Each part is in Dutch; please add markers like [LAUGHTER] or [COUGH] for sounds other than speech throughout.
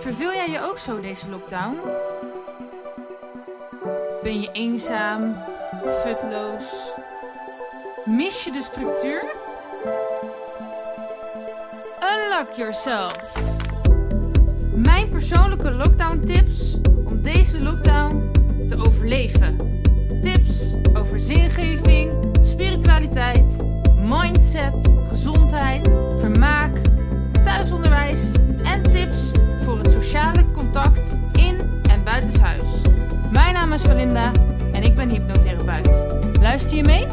Verveel jij je ook zo deze lockdown? Ben je eenzaam, futloos? Mis je de structuur? Unlock yourself. Mijn persoonlijke lockdown tips om deze lockdown te overleven. Tips over zingeving, spiritualiteit, mindset, gezondheid, vermaak, thuisonderwijs en tips voor het sociale contact in en buitenshuis. Mijn naam is Valinda en ik ben hypnotherapeut. Luister je mee?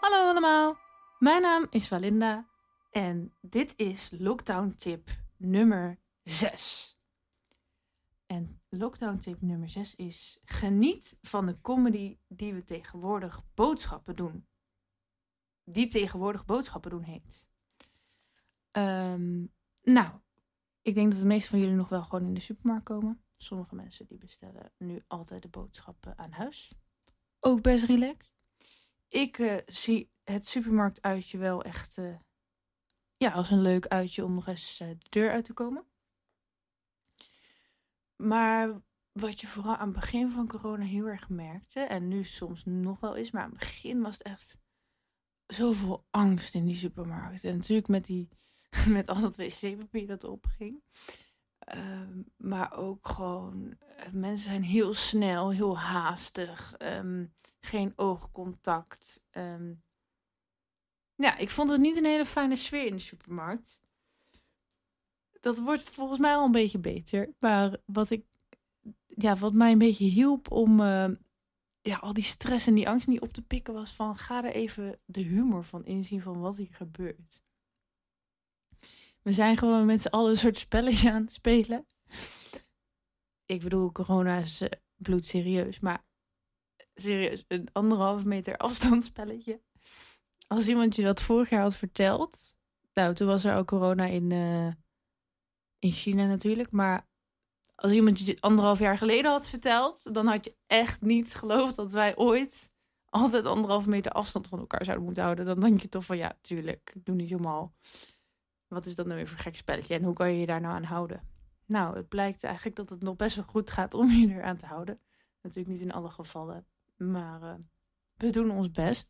Hallo allemaal, mijn naam is Valinda en dit is lockdown tip nummer 6. En lockdown tip nummer 6 is: geniet van de comedy die we tegenwoordig boodschappen doen. Die tegenwoordig boodschappen doen heet. Ehm, nou, ik denk dat de meeste van jullie nog wel gewoon in de supermarkt komen. Sommige mensen die bestellen nu altijd de boodschappen aan huis. Ook best relaxed. Ik eh, zie het supermarktuitje wel echt eh, ja, als een leuk uitje om nog eens eh, de deur uit te komen. Maar wat je vooral aan het begin van corona heel erg merkte, en nu soms nog wel is, maar aan het begin was het echt zoveel angst in die supermarkt. En natuurlijk met, die, [LAUGHS] met al dat wc-papier dat opging. Ehm, maar ook gewoon, eh, mensen zijn heel snel, heel haastig, ehm, geen oogcontact. ehm. ja, ik vond het niet een hele fijne sfeer in de supermarkt. Dat wordt volgens mij al een beetje beter. Maar wat, ik, ja, wat mij een beetje hielp om ja, al die stress en die angst niet op te pikken, was van ga er even de humor van inzien van wat hier gebeurt. We zijn gewoon met z'n allen een soort spelletje aan het spelen. Ik bedoel, corona is uh, bloedserieus, maar serieus, een anderhalf meter afstandsspelletje. Als iemand je dat vorig jaar had verteld, nou, toen was er ook corona in, uh, in China natuurlijk, maar als iemand je anderhalf jaar geleden had verteld, dan had je echt niet geloofd dat wij ooit altijd anderhalf meter afstand van elkaar zouden moeten houden. Dan denk je toch van ja, tuurlijk, ik doe niet helemaal. Wat is dat nou weer voor gek spelletje en hoe kan je je daar nou aan houden? Nou, het blijkt eigenlijk dat het nog best wel goed gaat om je [LAUGHS] eraan te houden. Natuurlijk niet in alle gevallen, maar uh, we doen ons best.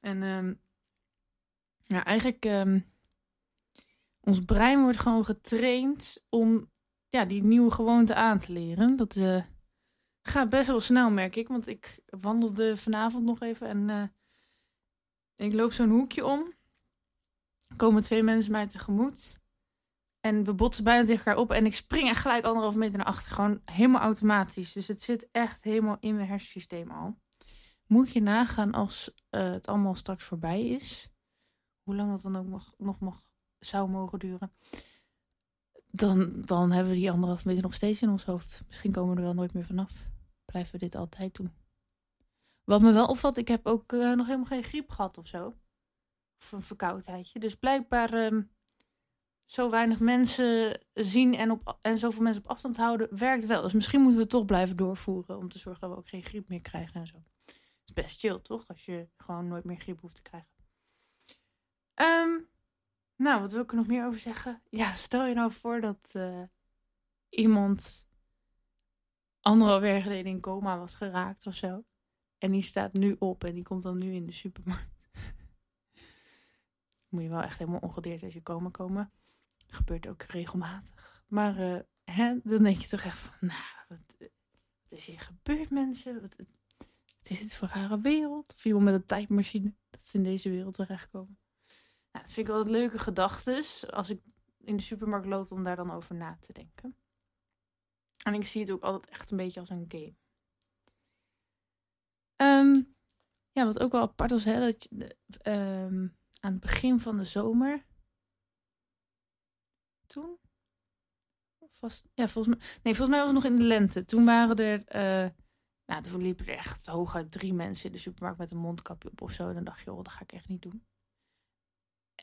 En um, ja, eigenlijk, um, ons brein wordt gewoon getraind om ja, die nieuwe gewoonte aan te leren. Dat uh, gaat best wel snel, merk ik. Want ik wandelde vanavond nog even en uh, ik loop zo'n hoekje om. Komen twee mensen mij tegemoet. En we botsen bijna tegen elkaar op. En ik spring echt gelijk anderhalf meter naar achter. Gewoon helemaal automatisch. Dus het zit echt helemaal in mijn hersensysteem al. Moet je nagaan als uh, het allemaal straks voorbij is. Hoe lang dat dan ook nog, nog mag, zou mogen duren dan, dan hebben we die anderhalf meter nog steeds in ons hoofd. Misschien komen we er wel nooit meer vanaf. Blijven we dit altijd doen. Wat me wel opvalt, ik heb ook uh, nog helemaal geen griep gehad of zo. Of een verkoudheidje. Dus blijkbaar um, zo weinig mensen zien en, op, en zoveel mensen op afstand houden, werkt wel. Dus misschien moeten we het toch blijven doorvoeren om te zorgen dat we ook geen griep meer krijgen en zo. is best chill, toch? Als je gewoon nooit meer griep hoeft te krijgen. Um, nou, wat wil ik er nog meer over zeggen? Ja, stel je nou voor dat uh, iemand anderhalf jaar geleden in coma was geraakt of zo. En die staat nu op en die komt dan nu in de supermarkt. [LAUGHS] Moet je wel echt helemaal ongedeerd uit je coma komen. Gebeurt ook regelmatig. Maar uh, hè, dan denk je toch echt van, nou, wat, wat is hier gebeurd mensen? Wat, wat is dit voor rare wereld? Of iemand met een tijdmachine, dat ze in deze wereld terechtkomen. Dat vind ik altijd leuke gedachten als ik in de supermarkt loop om daar dan over na te denken. En ik zie het ook altijd echt een beetje als een game. Um, ja, wat ook wel apart was, hè, dat je, um, aan het begin van de zomer. Toen? Was, ja, volgens mij. Nee, volgens mij was het nog in de lente. Toen waren er. Uh, nou, toen liepen er echt hooguit drie mensen in de supermarkt met een mondkapje op of zo. En dan dacht je, oh, dat ga ik echt niet doen.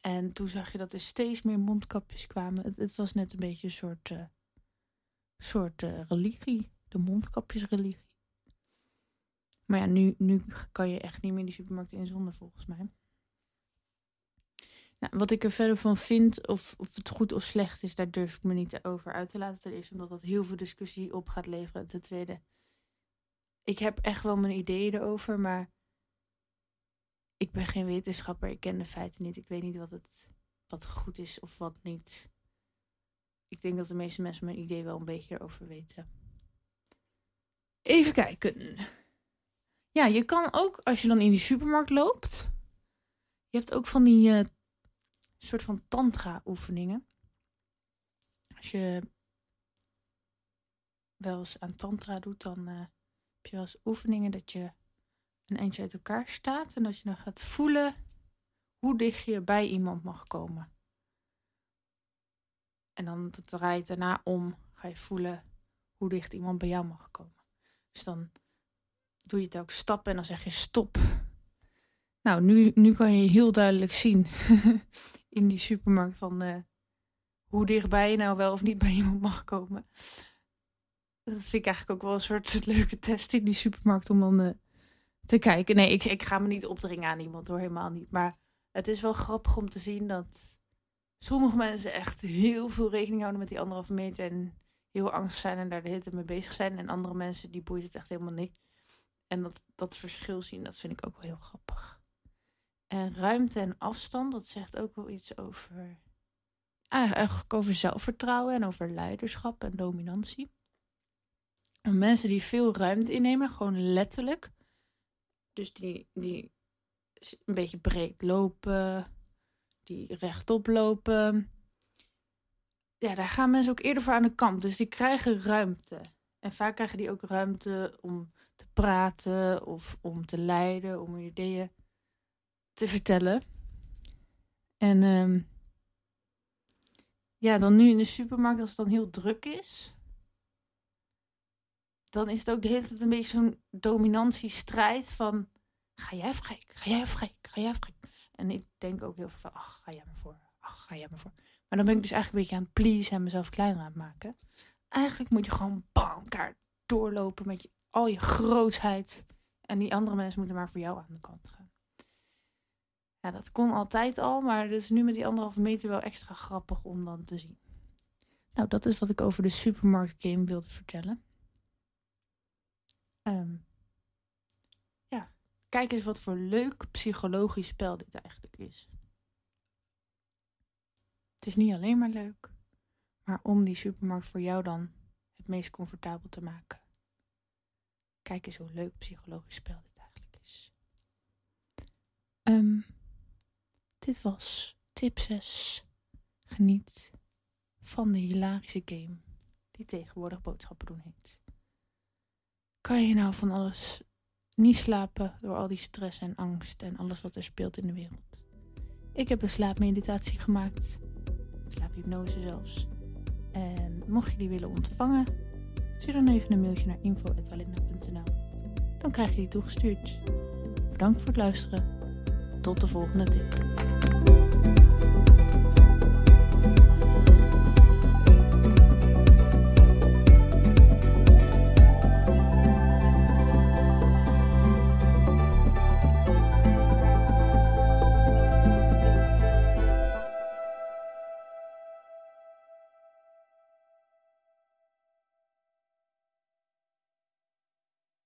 En toen zag je dat er steeds meer mondkapjes kwamen. Het, het was net een beetje een soort, uh, soort uh, religie. De mondkapjesreligie. Maar ja, nu, nu kan je echt niet meer die supermarkt in zonder volgens mij. Nou, wat ik er verder van vind, of, of het goed of slecht is, daar durf ik me niet over uit te laten. Ten eerste omdat dat heel veel discussie op gaat leveren. Ten tweede, ik heb echt wel mijn ideeën erover, maar ik ben geen wetenschapper. Ik ken de feiten niet. Ik weet niet wat, het, wat goed is of wat niet. Ik denk dat de meeste mensen mijn idee wel een beetje erover weten. Even kijken. Ja, je kan ook, als je dan in die supermarkt loopt, je hebt ook van die uh, soort van tantra-oefeningen. Als je wel eens aan tantra doet, dan uh, heb je wel eens oefeningen dat je een eentje uit elkaar staat en dat je dan gaat voelen hoe dicht je bij iemand mag komen. En dan draai je daarna om, ga je voelen hoe dicht iemand bij jou mag komen. Dus dan doe je het ook stappen en dan zeg je stop. Nou, nu, nu kan je heel duidelijk zien [LAUGHS] in die supermarkt van uh, hoe dichtbij je nou wel of niet bij iemand mag komen. Dat vind ik eigenlijk ook wel een soort [LAUGHS] leuke test in die supermarkt om dan uh, te kijken. Nee, ik, ik ga me niet opdringen aan iemand hoor, helemaal niet. Maar het is wel grappig om te zien dat sommige mensen echt heel veel rekening houden met die anderhalve meter. En heel angstig zijn en daar de hitte mee bezig zijn. En andere mensen die boeit het echt helemaal niet. En dat, dat verschil zien, dat vind ik ook wel heel grappig. En ruimte en afstand, dat zegt ook wel iets over, over zelfvertrouwen en over leiderschap en dominantie. En mensen die veel ruimte innemen, gewoon letterlijk. Dus die, die een beetje breed lopen, die rechtop lopen. Ja, daar gaan mensen ook eerder voor aan de kant. Dus die krijgen ruimte. En vaak krijgen die ook ruimte om te praten of om te leiden, om ideeën te vertellen. En um, ja, dan nu in de supermarkt, als het dan heel druk is, dan is het ook de hele tijd een beetje zo'n dominantiestrijd van ga jij vrij, ga jij vrij, ga jij. En ik denk ook heel veel van, ach, ga jij maar voor, ach, ga jij maar voor. Maar dan ben ik dus eigenlijk een beetje aan het please en mezelf kleiner aan het maken. Eigenlijk moet je gewoon bam, elkaar doorlopen met je, al je grootsheid. En die andere mensen moeten maar voor jou aan de kant gaan. Ja, dat kon altijd al, maar het is nu met die anderhalve meter wel extra grappig om dan te zien. Nou, dat is wat ik over de supermarkt game wilde vertellen. Um, ja, kijk eens wat voor leuk psychologisch spel dit eigenlijk is. Het is niet alleen maar leuk, maar om die supermarkt voor jou dan het meest comfortabel te maken. Kijk eens hoe leuk psychologisch spel dit eigenlijk is. Um, dit was tip 6. Geniet van de hilarische game die tegenwoordig boodschappen doen heet. Kan je nou van alles niet slapen door al die stress en angst en alles wat er speelt in de wereld? Ik heb een slaapmeditatie gemaakt, slaaphypnose zelfs. En mocht je die willen ontvangen, stuur dan even een mailtje naar info.alinda.nl. Dan krijg je die toegestuurd. Bedankt voor het luisteren. Tot de volgende tip.